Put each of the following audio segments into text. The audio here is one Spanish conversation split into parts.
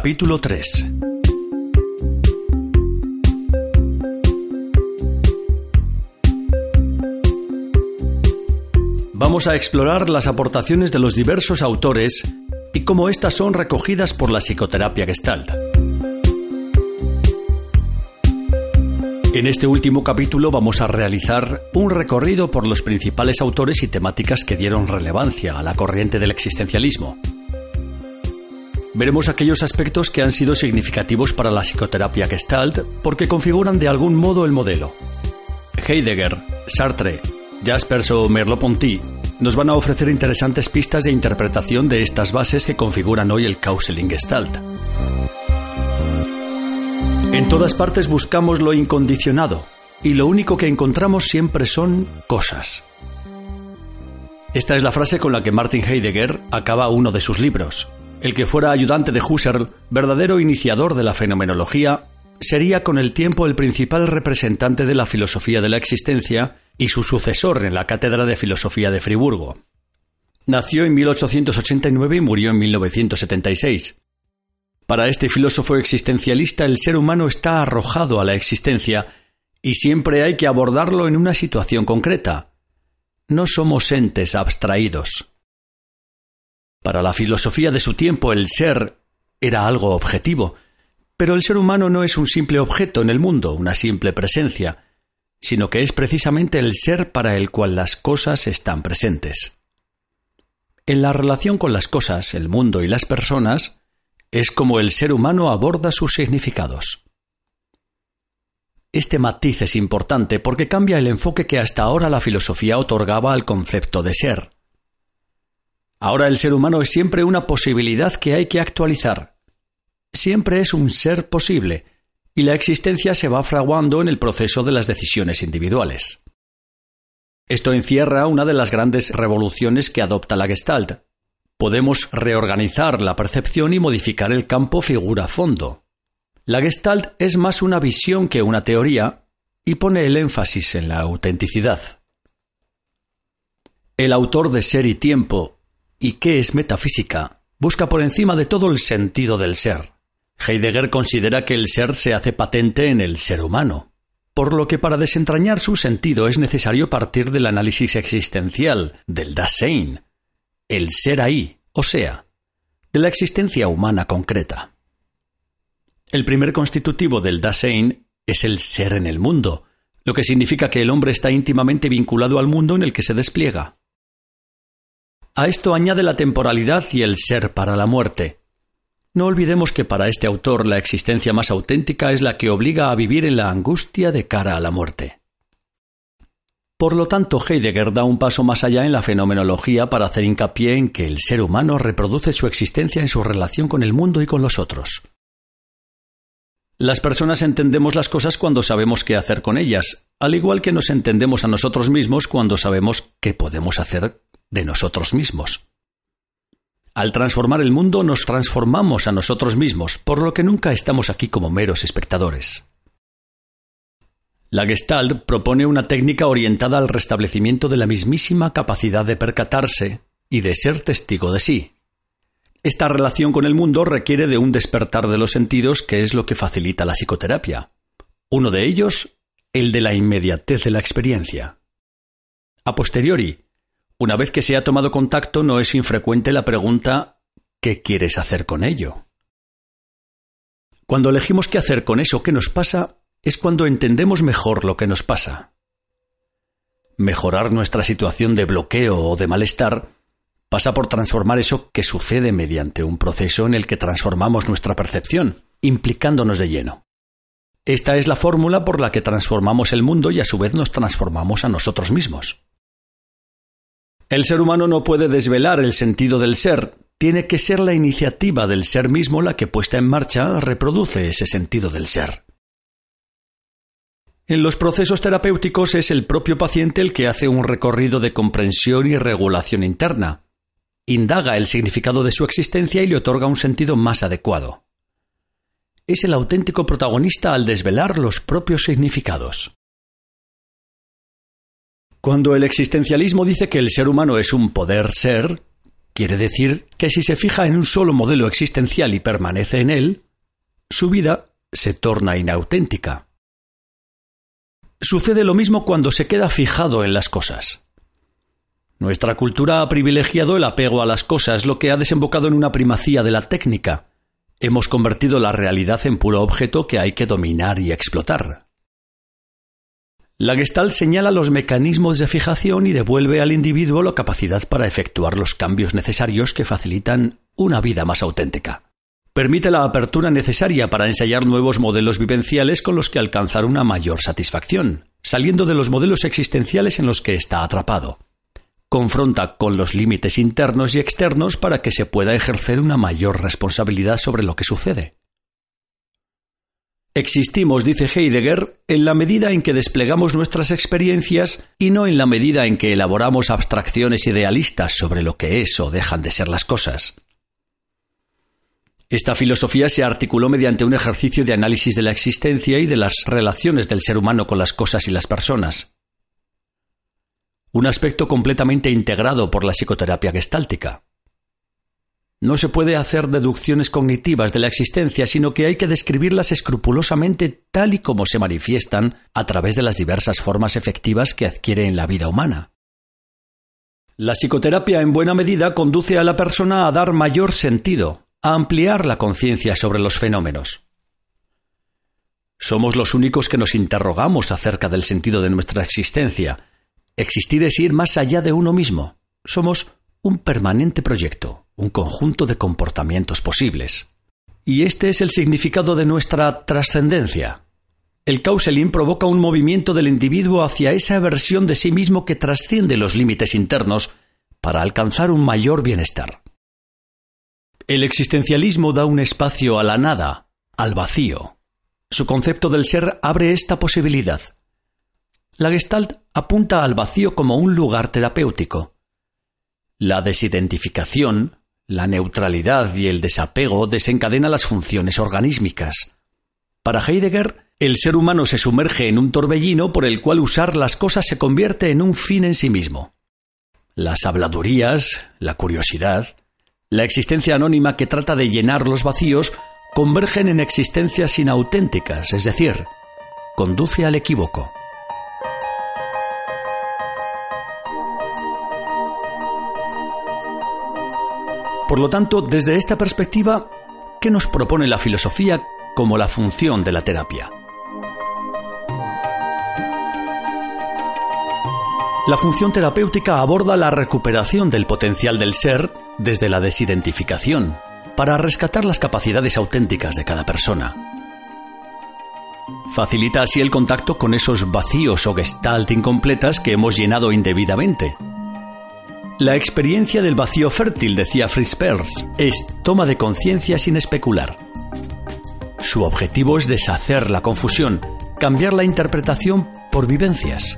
Capítulo 3 Vamos a explorar las aportaciones de los diversos autores y cómo éstas son recogidas por la psicoterapia gestalt. En este último capítulo vamos a realizar un recorrido por los principales autores y temáticas que dieron relevancia a la corriente del existencialismo. Veremos aquellos aspectos que han sido significativos para la psicoterapia gestalt porque configuran de algún modo el modelo. Heidegger, Sartre, Jaspers o Merleau-Ponty nos van a ofrecer interesantes pistas de interpretación de estas bases que configuran hoy el counseling gestalt. En todas partes buscamos lo incondicionado y lo único que encontramos siempre son cosas. Esta es la frase con la que Martin Heidegger acaba uno de sus libros. El que fuera ayudante de Husserl, verdadero iniciador de la fenomenología, sería con el tiempo el principal representante de la filosofía de la existencia y su sucesor en la Cátedra de Filosofía de Friburgo. Nació en 1889 y murió en 1976. Para este filósofo existencialista el ser humano está arrojado a la existencia y siempre hay que abordarlo en una situación concreta. No somos entes abstraídos. Para la filosofía de su tiempo el ser era algo objetivo, pero el ser humano no es un simple objeto en el mundo, una simple presencia, sino que es precisamente el ser para el cual las cosas están presentes. En la relación con las cosas, el mundo y las personas, es como el ser humano aborda sus significados. Este matiz es importante porque cambia el enfoque que hasta ahora la filosofía otorgaba al concepto de ser. Ahora el ser humano es siempre una posibilidad que hay que actualizar. Siempre es un ser posible, y la existencia se va fraguando en el proceso de las decisiones individuales. Esto encierra una de las grandes revoluciones que adopta la Gestalt, podemos reorganizar la percepción y modificar el campo figura-fondo. La Gestalt es más una visión que una teoría y pone el énfasis en la autenticidad. El autor de Ser y Tiempo y qué es metafísica busca por encima de todo el sentido del ser. Heidegger considera que el ser se hace patente en el ser humano, por lo que para desentrañar su sentido es necesario partir del análisis existencial, del Dasein, el ser ahí, o sea, de la existencia humana concreta. El primer constitutivo del Dasein es el ser en el mundo, lo que significa que el hombre está íntimamente vinculado al mundo en el que se despliega. A esto añade la temporalidad y el ser para la muerte. No olvidemos que para este autor la existencia más auténtica es la que obliga a vivir en la angustia de cara a la muerte. Por lo tanto, Heidegger da un paso más allá en la fenomenología para hacer hincapié en que el ser humano reproduce su existencia en su relación con el mundo y con los otros. Las personas entendemos las cosas cuando sabemos qué hacer con ellas, al igual que nos entendemos a nosotros mismos cuando sabemos qué podemos hacer de nosotros mismos. Al transformar el mundo nos transformamos a nosotros mismos, por lo que nunca estamos aquí como meros espectadores. La Gestalt propone una técnica orientada al restablecimiento de la mismísima capacidad de percatarse y de ser testigo de sí. Esta relación con el mundo requiere de un despertar de los sentidos que es lo que facilita la psicoterapia. Uno de ellos, el de la inmediatez de la experiencia. A posteriori, una vez que se ha tomado contacto, no es infrecuente la pregunta ¿qué quieres hacer con ello? Cuando elegimos qué hacer con eso que nos pasa, es cuando entendemos mejor lo que nos pasa. Mejorar nuestra situación de bloqueo o de malestar pasa por transformar eso que sucede mediante un proceso en el que transformamos nuestra percepción, implicándonos de lleno. Esta es la fórmula por la que transformamos el mundo y a su vez nos transformamos a nosotros mismos. El ser humano no puede desvelar el sentido del ser, tiene que ser la iniciativa del ser mismo la que puesta en marcha reproduce ese sentido del ser. En los procesos terapéuticos es el propio paciente el que hace un recorrido de comprensión y regulación interna. Indaga el significado de su existencia y le otorga un sentido más adecuado. Es el auténtico protagonista al desvelar los propios significados. Cuando el existencialismo dice que el ser humano es un poder ser, Quiere decir que si se fija en un solo modelo existencial y permanece en él, su vida se torna inauténtica. Sucede lo mismo cuando se queda fijado en las cosas. Nuestra cultura ha privilegiado el apego a las cosas, lo que ha desembocado en una primacía de la técnica. Hemos convertido la realidad en puro objeto que hay que dominar y explotar. La Gestalt señala los mecanismos de fijación y devuelve al individuo la capacidad para efectuar los cambios necesarios que facilitan una vida más auténtica. Permite la apertura necesaria para ensayar nuevos modelos vivenciales con los que alcanzar una mayor satisfacción, saliendo de los modelos existenciales en los que está atrapado. Confronta con los límites internos y externos para que se pueda ejercer una mayor responsabilidad sobre lo que sucede. Existimos, dice Heidegger, en la medida en que desplegamos nuestras experiencias y no en la medida en que elaboramos abstracciones idealistas sobre lo que es o dejan de ser las cosas. Esta filosofía se articuló mediante un ejercicio de análisis de la existencia y de las relaciones del ser humano con las cosas y las personas. Un aspecto completamente integrado por la psicoterapia gestáltica. No se puede hacer deducciones cognitivas de la existencia, sino que hay que describirlas escrupulosamente tal y como se manifiestan a través de las diversas formas efectivas que adquiere en la vida humana. La psicoterapia en buena medida conduce a la persona a dar mayor sentido, a ampliar la conciencia sobre los fenómenos. Somos los únicos que nos interrogamos acerca del sentido de nuestra existencia. Existir es ir más allá de uno mismo. Somos un permanente proyecto, un conjunto de comportamientos posibles. Y este es el significado de nuestra trascendencia. El Causelin provoca un movimiento del individuo hacia esa versión de sí mismo que trasciende los límites internos para alcanzar un mayor bienestar. El existencialismo da un espacio a la nada, al vacío. Su concepto del ser abre esta posibilidad. La Gestalt apunta al vacío como un lugar terapéutico. La desidentificación, la neutralidad y el desapego desencadenan las funciones organísmicas. Para Heidegger, el ser humano se sumerge en un torbellino por el cual usar las cosas se convierte en un fin en sí mismo. Las habladurías, la curiosidad, la existencia anónima que trata de llenar los vacíos convergen en existencias inauténticas, es decir, conduce al equívoco. Por lo tanto, desde esta perspectiva, ¿qué nos propone la filosofía como la función de la terapia? La función terapéutica aborda la recuperación del potencial del ser desde la desidentificación, para rescatar las capacidades auténticas de cada persona. Facilita así el contacto con esos vacíos o gestalt incompletas que hemos llenado indebidamente, la experiencia del vacío fértil, decía Fritz es toma de conciencia sin especular. Su objetivo es deshacer la confusión, cambiar la interpretación por vivencias.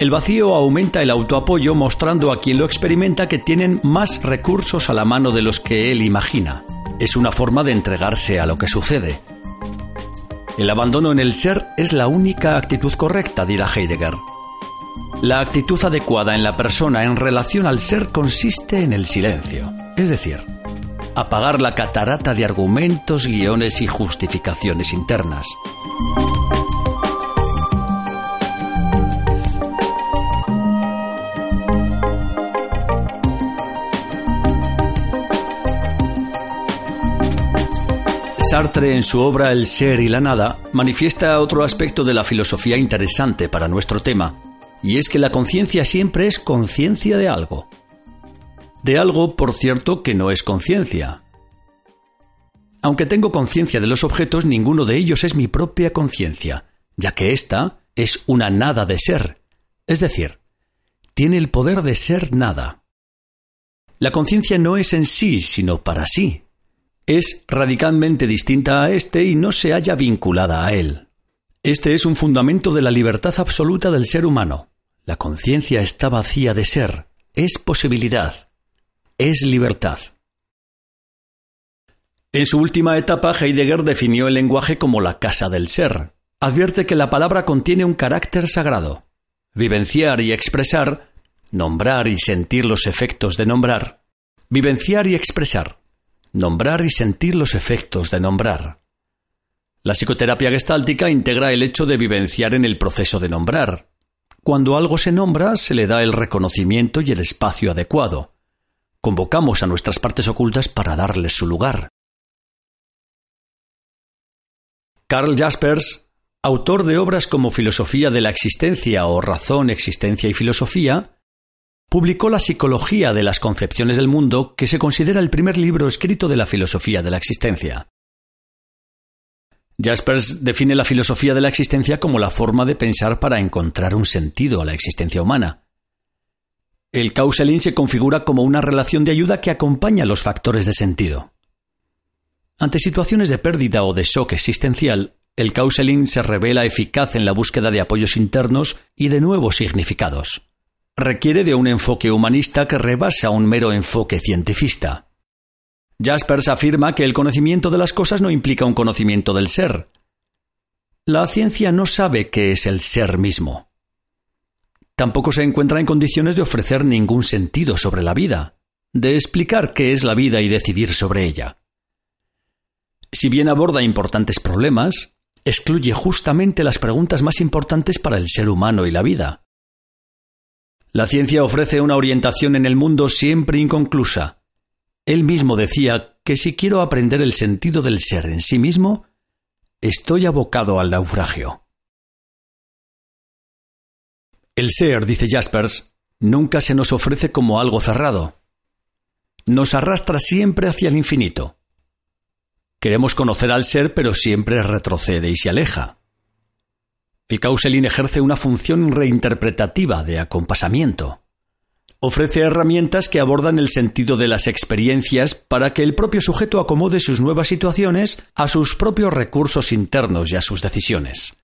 El vacío aumenta el autoapoyo mostrando a quien lo experimenta que tienen más recursos a la mano de los que él imagina. Es una forma de entregarse a lo que sucede. El abandono en el ser es la única actitud correcta, dirá Heidegger. La actitud adecuada en la persona en relación al ser consiste en el silencio, es decir, apagar la catarata de argumentos, guiones y justificaciones internas. Sartre en su obra El ser y la nada manifiesta otro aspecto de la filosofía interesante para nuestro tema, y es que la conciencia siempre es conciencia de algo. De algo, por cierto, que no es conciencia. Aunque tengo conciencia de los objetos, ninguno de ellos es mi propia conciencia, ya que ésta es una nada de ser, es decir, tiene el poder de ser nada. La conciencia no es en sí, sino para sí. Es radicalmente distinta a éste y no se halla vinculada a él. Este es un fundamento de la libertad absoluta del ser humano. La conciencia está vacía de ser, es posibilidad, es libertad. En su última etapa, Heidegger definió el lenguaje como la casa del ser. Advierte que la palabra contiene un carácter sagrado. Vivenciar y expresar, nombrar y sentir los efectos de nombrar, vivenciar y expresar, nombrar y sentir los efectos de nombrar. La psicoterapia gestáltica integra el hecho de vivenciar en el proceso de nombrar. Cuando algo se nombra, se le da el reconocimiento y el espacio adecuado. Convocamos a nuestras partes ocultas para darles su lugar. Karl Jaspers, autor de obras como Filosofía de la Existencia o Razón, Existencia y Filosofía, publicó La Psicología de las Concepciones del Mundo, que se considera el primer libro escrito de la filosofía de la existencia. Jaspers define la filosofía de la existencia como la forma de pensar para encontrar un sentido a la existencia humana. El causaling se configura como una relación de ayuda que acompaña los factores de sentido. Ante situaciones de pérdida o de shock existencial, el causaling se revela eficaz en la búsqueda de apoyos internos y de nuevos significados. Requiere de un enfoque humanista que rebasa un mero enfoque cientifista. Jaspers afirma que el conocimiento de las cosas no implica un conocimiento del ser. La ciencia no sabe qué es el ser mismo. Tampoco se encuentra en condiciones de ofrecer ningún sentido sobre la vida, de explicar qué es la vida y decidir sobre ella. Si bien aborda importantes problemas, excluye justamente las preguntas más importantes para el ser humano y la vida. La ciencia ofrece una orientación en el mundo siempre inconclusa, él mismo decía que si quiero aprender el sentido del ser en sí mismo, estoy abocado al naufragio. El ser, dice Jaspers, nunca se nos ofrece como algo cerrado. Nos arrastra siempre hacia el infinito. Queremos conocer al ser, pero siempre retrocede y se aleja. El Causelin ejerce una función reinterpretativa de acompasamiento ofrece herramientas que abordan el sentido de las experiencias para que el propio sujeto acomode sus nuevas situaciones a sus propios recursos internos y a sus decisiones.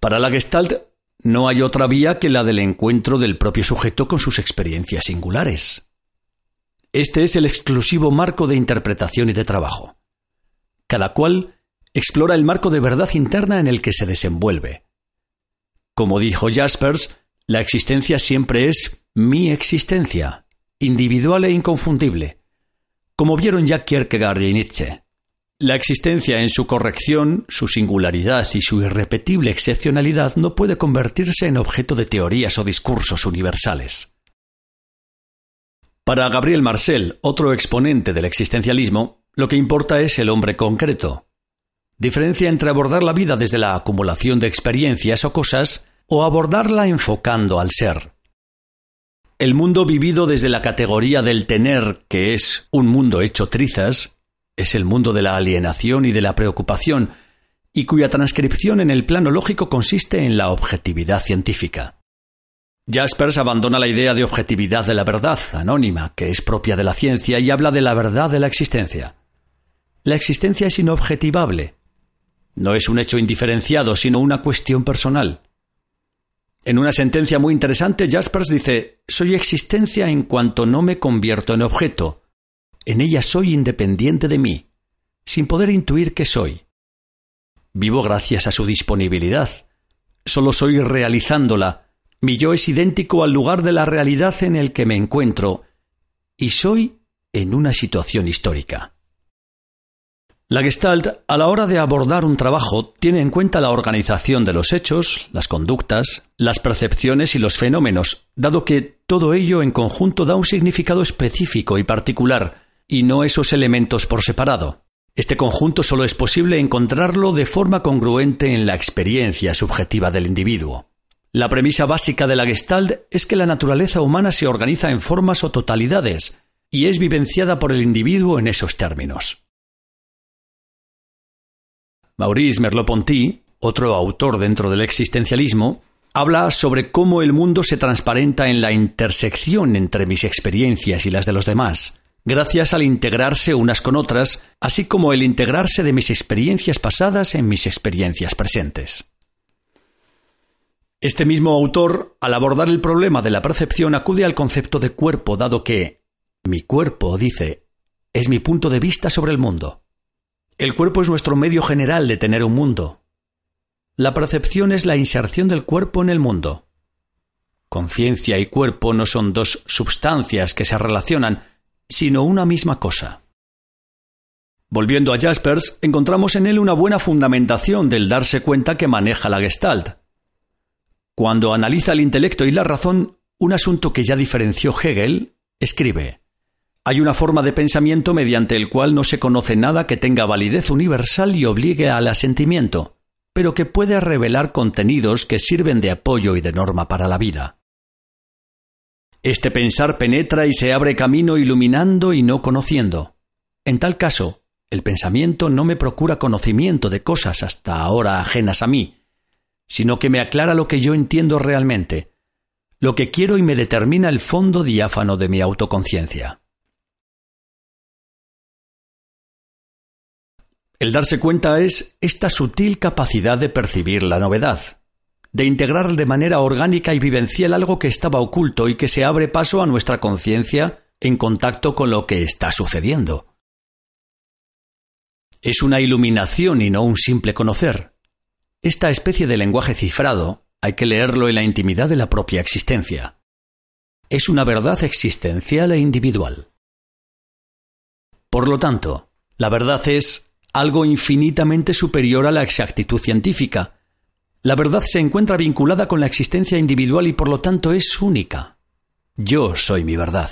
Para la Gestalt no hay otra vía que la del encuentro del propio sujeto con sus experiencias singulares. Este es el exclusivo marco de interpretación y de trabajo. Cada cual explora el marco de verdad interna en el que se desenvuelve. Como dijo Jaspers, la existencia siempre es mi existencia, individual e inconfundible, como vieron ya Kierkegaard y Nietzsche. La existencia en su corrección, su singularidad y su irrepetible excepcionalidad no puede convertirse en objeto de teorías o discursos universales. Para Gabriel Marcel, otro exponente del existencialismo, lo que importa es el hombre concreto. Diferencia entre abordar la vida desde la acumulación de experiencias o cosas o abordarla enfocando al ser. El mundo vivido desde la categoría del tener, que es un mundo hecho trizas, es el mundo de la alienación y de la preocupación, y cuya transcripción en el plano lógico consiste en la objetividad científica. Jaspers abandona la idea de objetividad de la verdad, anónima, que es propia de la ciencia, y habla de la verdad de la existencia. La existencia es inobjetivable. No es un hecho indiferenciado, sino una cuestión personal. En una sentencia muy interesante, Jaspers dice, soy existencia en cuanto no me convierto en objeto. En ella soy independiente de mí, sin poder intuir que soy. Vivo gracias a su disponibilidad. Solo soy realizándola. Mi yo es idéntico al lugar de la realidad en el que me encuentro, y soy en una situación histórica. La Gestalt, a la hora de abordar un trabajo, tiene en cuenta la organización de los hechos, las conductas, las percepciones y los fenómenos, dado que todo ello en conjunto da un significado específico y particular, y no esos elementos por separado. Este conjunto solo es posible encontrarlo de forma congruente en la experiencia subjetiva del individuo. La premisa básica de la Gestalt es que la naturaleza humana se organiza en formas o totalidades, y es vivenciada por el individuo en esos términos. Maurice Merleau-Ponty, otro autor dentro del existencialismo, habla sobre cómo el mundo se transparenta en la intersección entre mis experiencias y las de los demás, gracias al integrarse unas con otras, así como el integrarse de mis experiencias pasadas en mis experiencias presentes. Este mismo autor, al abordar el problema de la percepción, acude al concepto de cuerpo, dado que mi cuerpo, dice, es mi punto de vista sobre el mundo. El cuerpo es nuestro medio general de tener un mundo. La percepción es la inserción del cuerpo en el mundo. Conciencia y cuerpo no son dos substancias que se relacionan, sino una misma cosa. Volviendo a Jaspers, encontramos en él una buena fundamentación del darse cuenta que maneja la Gestalt. Cuando analiza el intelecto y la razón, un asunto que ya diferenció Hegel, escribe Hay una forma de pensamiento mediante el cual no se conoce nada que tenga validez universal y obligue al asentimiento, pero que puede revelar contenidos que sirven de apoyo y de norma para la vida. Este pensar penetra y se abre camino iluminando y no conociendo. En tal caso, el pensamiento no me procura conocimiento de cosas hasta ahora ajenas a mí, sino que me aclara lo que yo entiendo realmente, lo que quiero y me determina el fondo diáfano de mi autoconciencia. El darse cuenta es esta sutil capacidad de percibir la novedad, de integrar de manera orgánica y vivencial algo que estaba oculto y que se abre paso a nuestra conciencia en contacto con lo que está sucediendo. Es una iluminación y no un simple conocer. Esta especie de lenguaje cifrado hay que leerlo en la intimidad de la propia existencia. Es una verdad existencial e individual. Por lo tanto, la verdad es algo infinitamente superior a la exactitud científica. La verdad se encuentra vinculada con la existencia individual y por lo tanto es única. Yo soy mi verdad.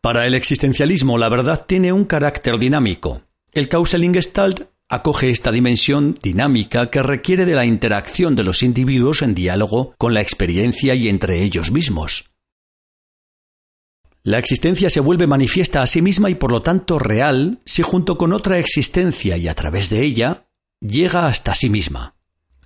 Para el existencialismo, la verdad tiene un carácter dinámico. El Gestalt acoge esta dimensión dinámica que requiere de la interacción de los individuos en diálogo con la experiencia y entre ellos mismos. La existencia se vuelve manifiesta a sí misma y por lo tanto real si junto con otra existencia y a través de ella llega hasta sí misma.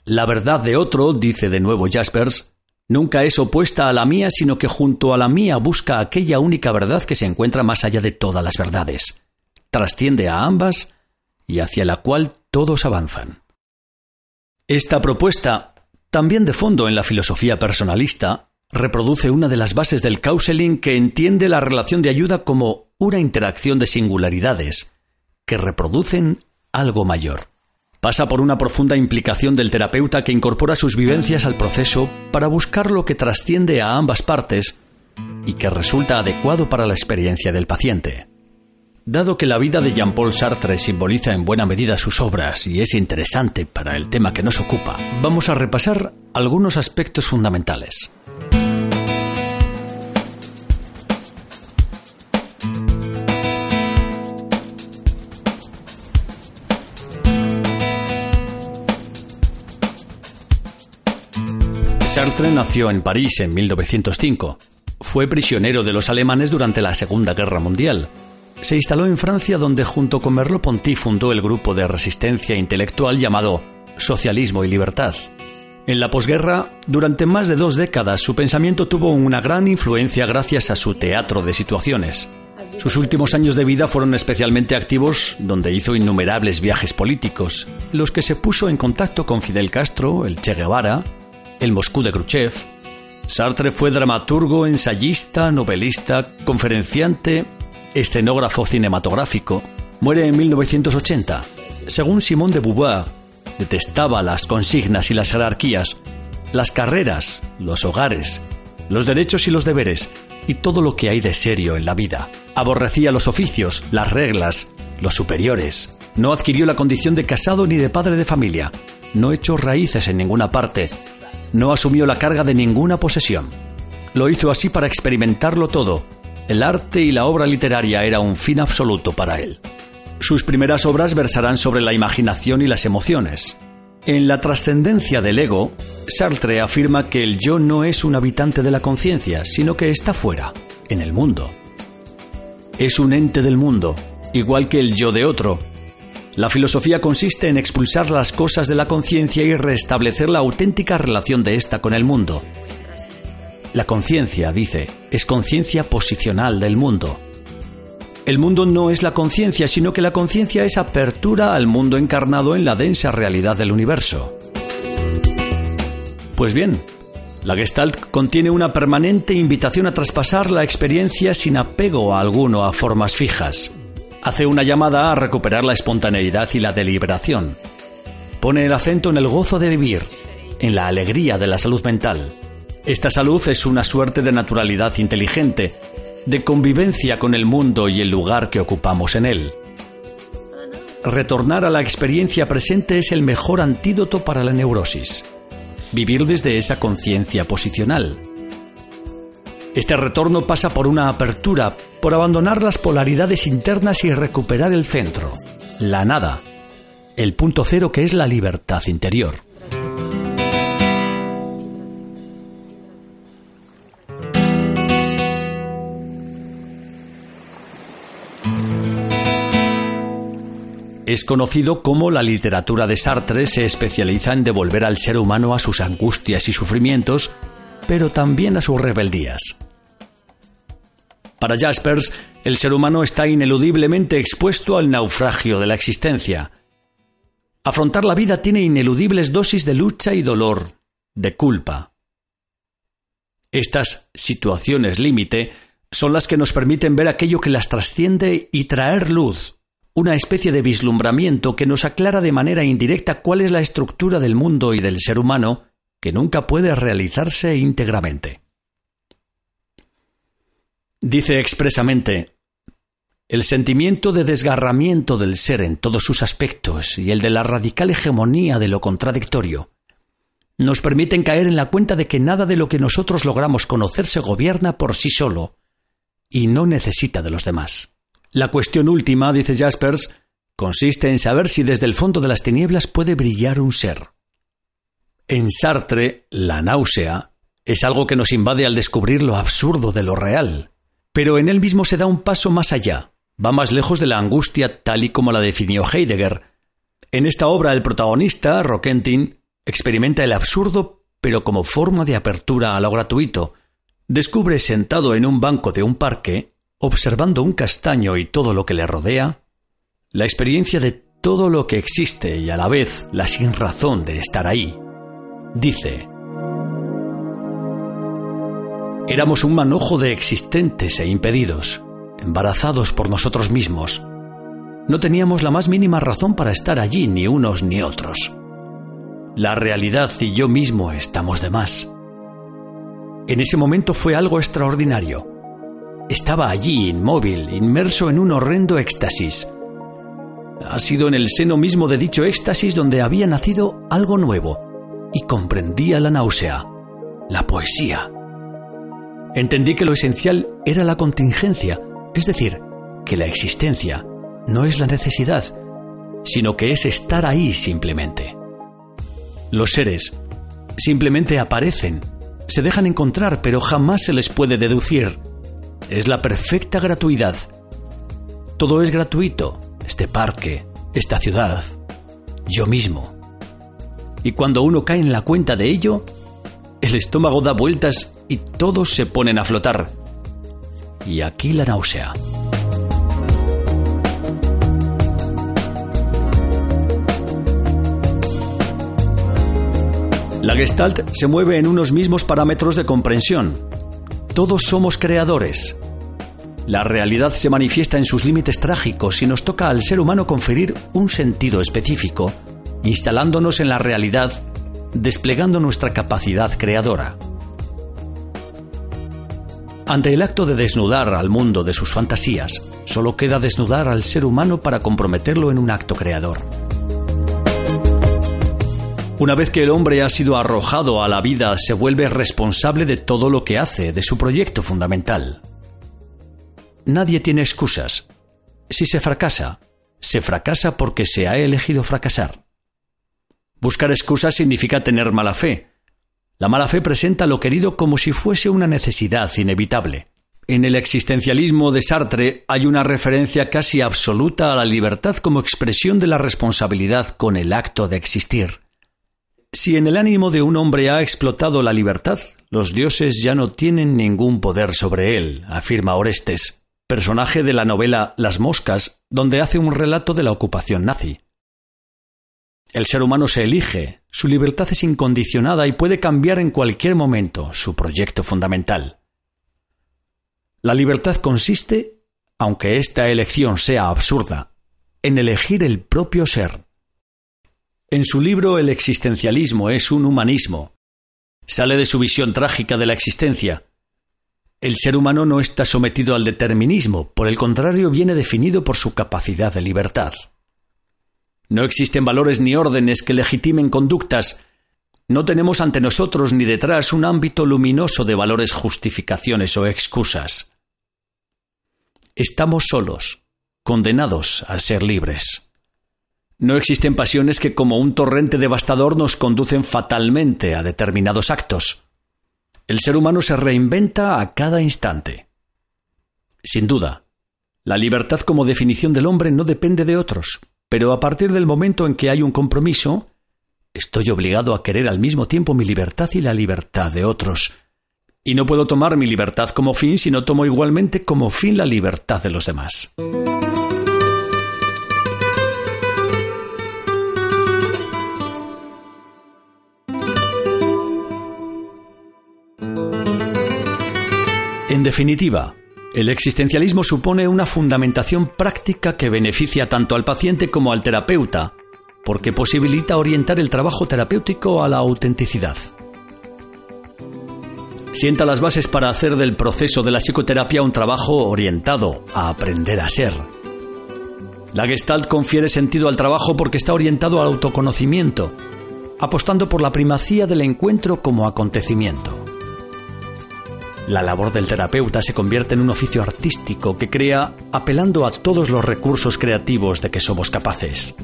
La verdad de otro, dice de nuevo Jaspers, Nunca es opuesta a la mía, sino que junto a la mía busca aquella única verdad que se encuentra más allá de todas las verdades. Trasciende a ambas y hacia la cual todos avanzan. Esta propuesta, también de fondo en la filosofía personalista, reproduce una de las bases del counseling que entiende la relación de ayuda como una interacción de singularidades que reproducen algo mayor. Pasa por una profunda implicación del terapeuta que incorpora sus vivencias al proceso para buscar lo que trasciende a ambas partes y que resulta adecuado para la experiencia del paciente. Dado que la vida de Jean-Paul Sartre simboliza en buena medida sus obras y es interesante para el tema que nos ocupa, vamos a repasar algunos aspectos fundamentales. Sartre nació en París en 1905. Fue prisionero de los alemanes durante la Segunda Guerra Mundial. Se instaló en Francia donde junto con Merleau-Ponty fundó el grupo de resistencia intelectual llamado Socialismo y Libertad. En la posguerra, durante más de dos décadas, su pensamiento tuvo una gran influencia gracias a su teatro de situaciones. Sus últimos años de vida fueron especialmente activos, donde hizo innumerables viajes políticos, los que se puso en contacto con Fidel Castro, el Che Guevara, el Moscú de Khrushchev. Sartre fue dramaturgo, ensayista, novelista, conferenciante, escenógrafo cinematográfico. Muere en 1980. Según Simone de Beauvoir, detestaba las consignas y las jerarquías, las carreras, los hogares, los derechos y los deberes, y todo lo que hay de serio en la vida. Aborrecía los oficios, las reglas, los superiores. No adquirió la condición de casado ni de padre de familia. No echó raíces en ninguna parte no asumió la carga de ninguna posesión. Lo hizo así para experimentarlo todo. El arte y la obra literaria era un fin absoluto para él. Sus primeras obras versarán sobre la imaginación y las emociones. En La trascendencia del ego, Sartre afirma que el yo no es un habitante de la conciencia, sino que está fuera, en el mundo. Es un ente del mundo, igual que el yo de otro, la filosofía consiste en expulsar las cosas de la conciencia y restablecer la auténtica relación de ésta con el mundo. La conciencia, dice, es conciencia posicional del mundo. El mundo no es la conciencia, sino que la conciencia es apertura al mundo encarnado en la densa realidad del universo. Pues bien, la Gestalt contiene una permanente invitación a traspasar la experiencia sin apego alguno a formas fijas hace una llamada a recuperar la espontaneidad y la deliberación. Pone el acento en el gozo de vivir, en la alegría de la salud mental. Esta salud es una suerte de naturalidad inteligente, de convivencia con el mundo y el lugar que ocupamos en él. Retornar a la experiencia presente es el mejor antídoto para la neurosis. Vivir desde esa conciencia posicional. Este retorno pasa por una apertura, por abandonar las polaridades internas y recuperar el centro, la nada, el punto cero que es la libertad interior. Es conocido como la literatura de Sartre se especializa en devolver al ser humano a sus angustias y sufrimientos, pero también a sus rebeldías. Para Jaspers, el ser humano está ineludiblemente expuesto al naufragio de la existencia. Afrontar la vida tiene ineludibles dosis de lucha y dolor, de culpa. Estas situaciones límite son las que nos permiten ver aquello que las trasciende y traer luz, una especie de vislumbramiento que nos aclara de manera indirecta cuál es la estructura del mundo y del ser humano que nunca puede realizarse íntegramente. Dice expresamente, el sentimiento de desgarramiento del ser en todos sus aspectos y el de la radical hegemonía de lo contradictorio nos permiten caer en la cuenta de que nada de lo que nosotros logramos conocer se gobierna por sí solo y no necesita de los demás. La cuestión última, dice Jaspers, consiste en saber si desde el fondo de las tinieblas puede brillar un ser. En Sartre, la náusea es algo que nos invade al descubrir lo absurdo de lo real, pero en él mismo se da un paso más allá, va más lejos de la angustia tal y como la definió Heidegger. En esta obra el protagonista, Roquentin, experimenta el absurdo, pero como forma de apertura a lo gratuito. Descubre sentado en un banco de un parque observando un castaño y todo lo que le rodea, la experiencia de todo lo que existe y a la vez la sin razón de estar ahí. Dice, Éramos un manojo de existentes e impedidos, embarazados por nosotros mismos. No teníamos la más mínima razón para estar allí, ni unos ni otros. La realidad y yo mismo estamos de más. En ese momento fue algo extraordinario estaba allí, inmóvil, inmerso en un horrendo éxtasis. Ha sido en el seno mismo de dicho éxtasis donde había nacido algo nuevo, y comprendía la náusea, la poesía. Entendí que lo esencial era la contingencia, es decir, que la existencia no es la necesidad, sino que es estar ahí simplemente. Los seres simplemente aparecen, se dejan encontrar, pero jamás se les puede deducir es la perfecta gratuidad. Todo es gratuito, este parque, esta ciudad, yo mismo. Y cuando uno cae en la cuenta de ello, el estómago da vueltas y todos se ponen a flotar. Y aquí la náusea. La Gestalt se mueve en unos mismos parámetros de comprensión, todos somos creadores. La realidad se manifiesta en sus límites trágicos y nos toca al ser humano conferir un sentido específico, instalándonos en la realidad, desplegando nuestra capacidad creadora. Ante el acto de desnudar al mundo de sus fantasías, solo queda desnudar al ser humano para comprometerlo en un acto creador. Una vez que el hombre ha sido arrojado a la vida, se vuelve responsable de todo lo que hace, de su proyecto fundamental. Nadie tiene excusas. Si se fracasa, se fracasa porque se ha elegido fracasar. Buscar excusas significa tener mala fe. La mala fe presenta lo querido como si fuese una necesidad inevitable. En el existencialismo de Sartre hay una referencia casi absoluta a la libertad como expresión de la responsabilidad con el acto de existir. Si en el ánimo de un hombre ha explotado la libertad, los dioses ya no tienen ningún poder sobre él, afirma Orestes, personaje de la novela Las moscas, donde hace un relato de la ocupación nazi. El ser humano se elige, su libertad es incondicionada y puede cambiar en cualquier momento su proyecto fundamental. La libertad consiste, aunque esta elección sea absurda, en elegir el propio ser. En su libro El existencialismo es un humanismo. Sale de su visión trágica de la existencia. El ser humano no está sometido al determinismo, por el contrario viene definido por su capacidad de libertad. No existen valores ni órdenes que legitimen conductas. No tenemos ante nosotros ni detrás un ámbito luminoso de valores, justificaciones o excusas. Estamos solos, condenados a ser libres. No existen pasiones que como un torrente devastador nos conducen fatalmente a determinados actos. El ser humano se reinventa a cada instante. Sin duda, la libertad como definición del hombre no depende de otros, pero a partir del momento en que hay un compromiso, estoy obligado a querer al mismo tiempo mi libertad y la libertad de otros. Y no puedo tomar mi libertad como fin si no tomo igualmente como fin la libertad de los demás. En definitiva, el existencialismo supone una fundamentación práctica que beneficia tanto al paciente como al terapeuta, porque posibilita orientar el trabajo terapéutico a la autenticidad. Sienta las bases para hacer del proceso de la psicoterapia un trabajo orientado a aprender a ser. La Gestalt confiere sentido al trabajo porque está orientado al autoconocimiento, apostando por la primacía del encuentro como acontecimiento. La labor del terapeuta se convierte en un oficio artístico que crea apelando a todos los recursos creativos de que somos capaces.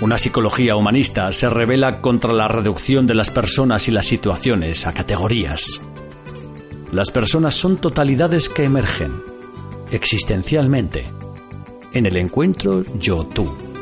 Una psicología humanista se revela contra la reducción de las personas y las situaciones a categorías. Las personas son totalidades que emergen, existencialmente, en el encuentro yo-tú.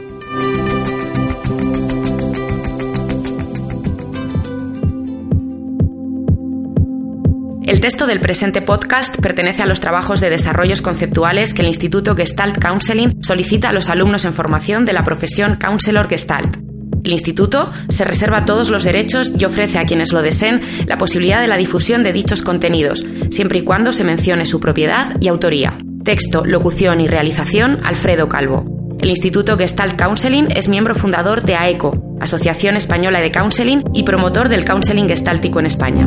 El texto del presente podcast pertenece a los trabajos de desarrollos conceptuales que el Instituto Gestalt Counseling solicita a los alumnos en formación de la profesión Counselor Gestalt. El instituto se reserva todos los derechos y ofrece a quienes lo deseen la posibilidad de la difusión de dichos contenidos, siempre y cuando se mencione su propiedad y autoría. Texto, locución y realización, Alfredo Calvo. El Instituto Gestalt Counseling es miembro fundador de AECO, Asociación Española de Counseling, y promotor del counseling gestáltico en España.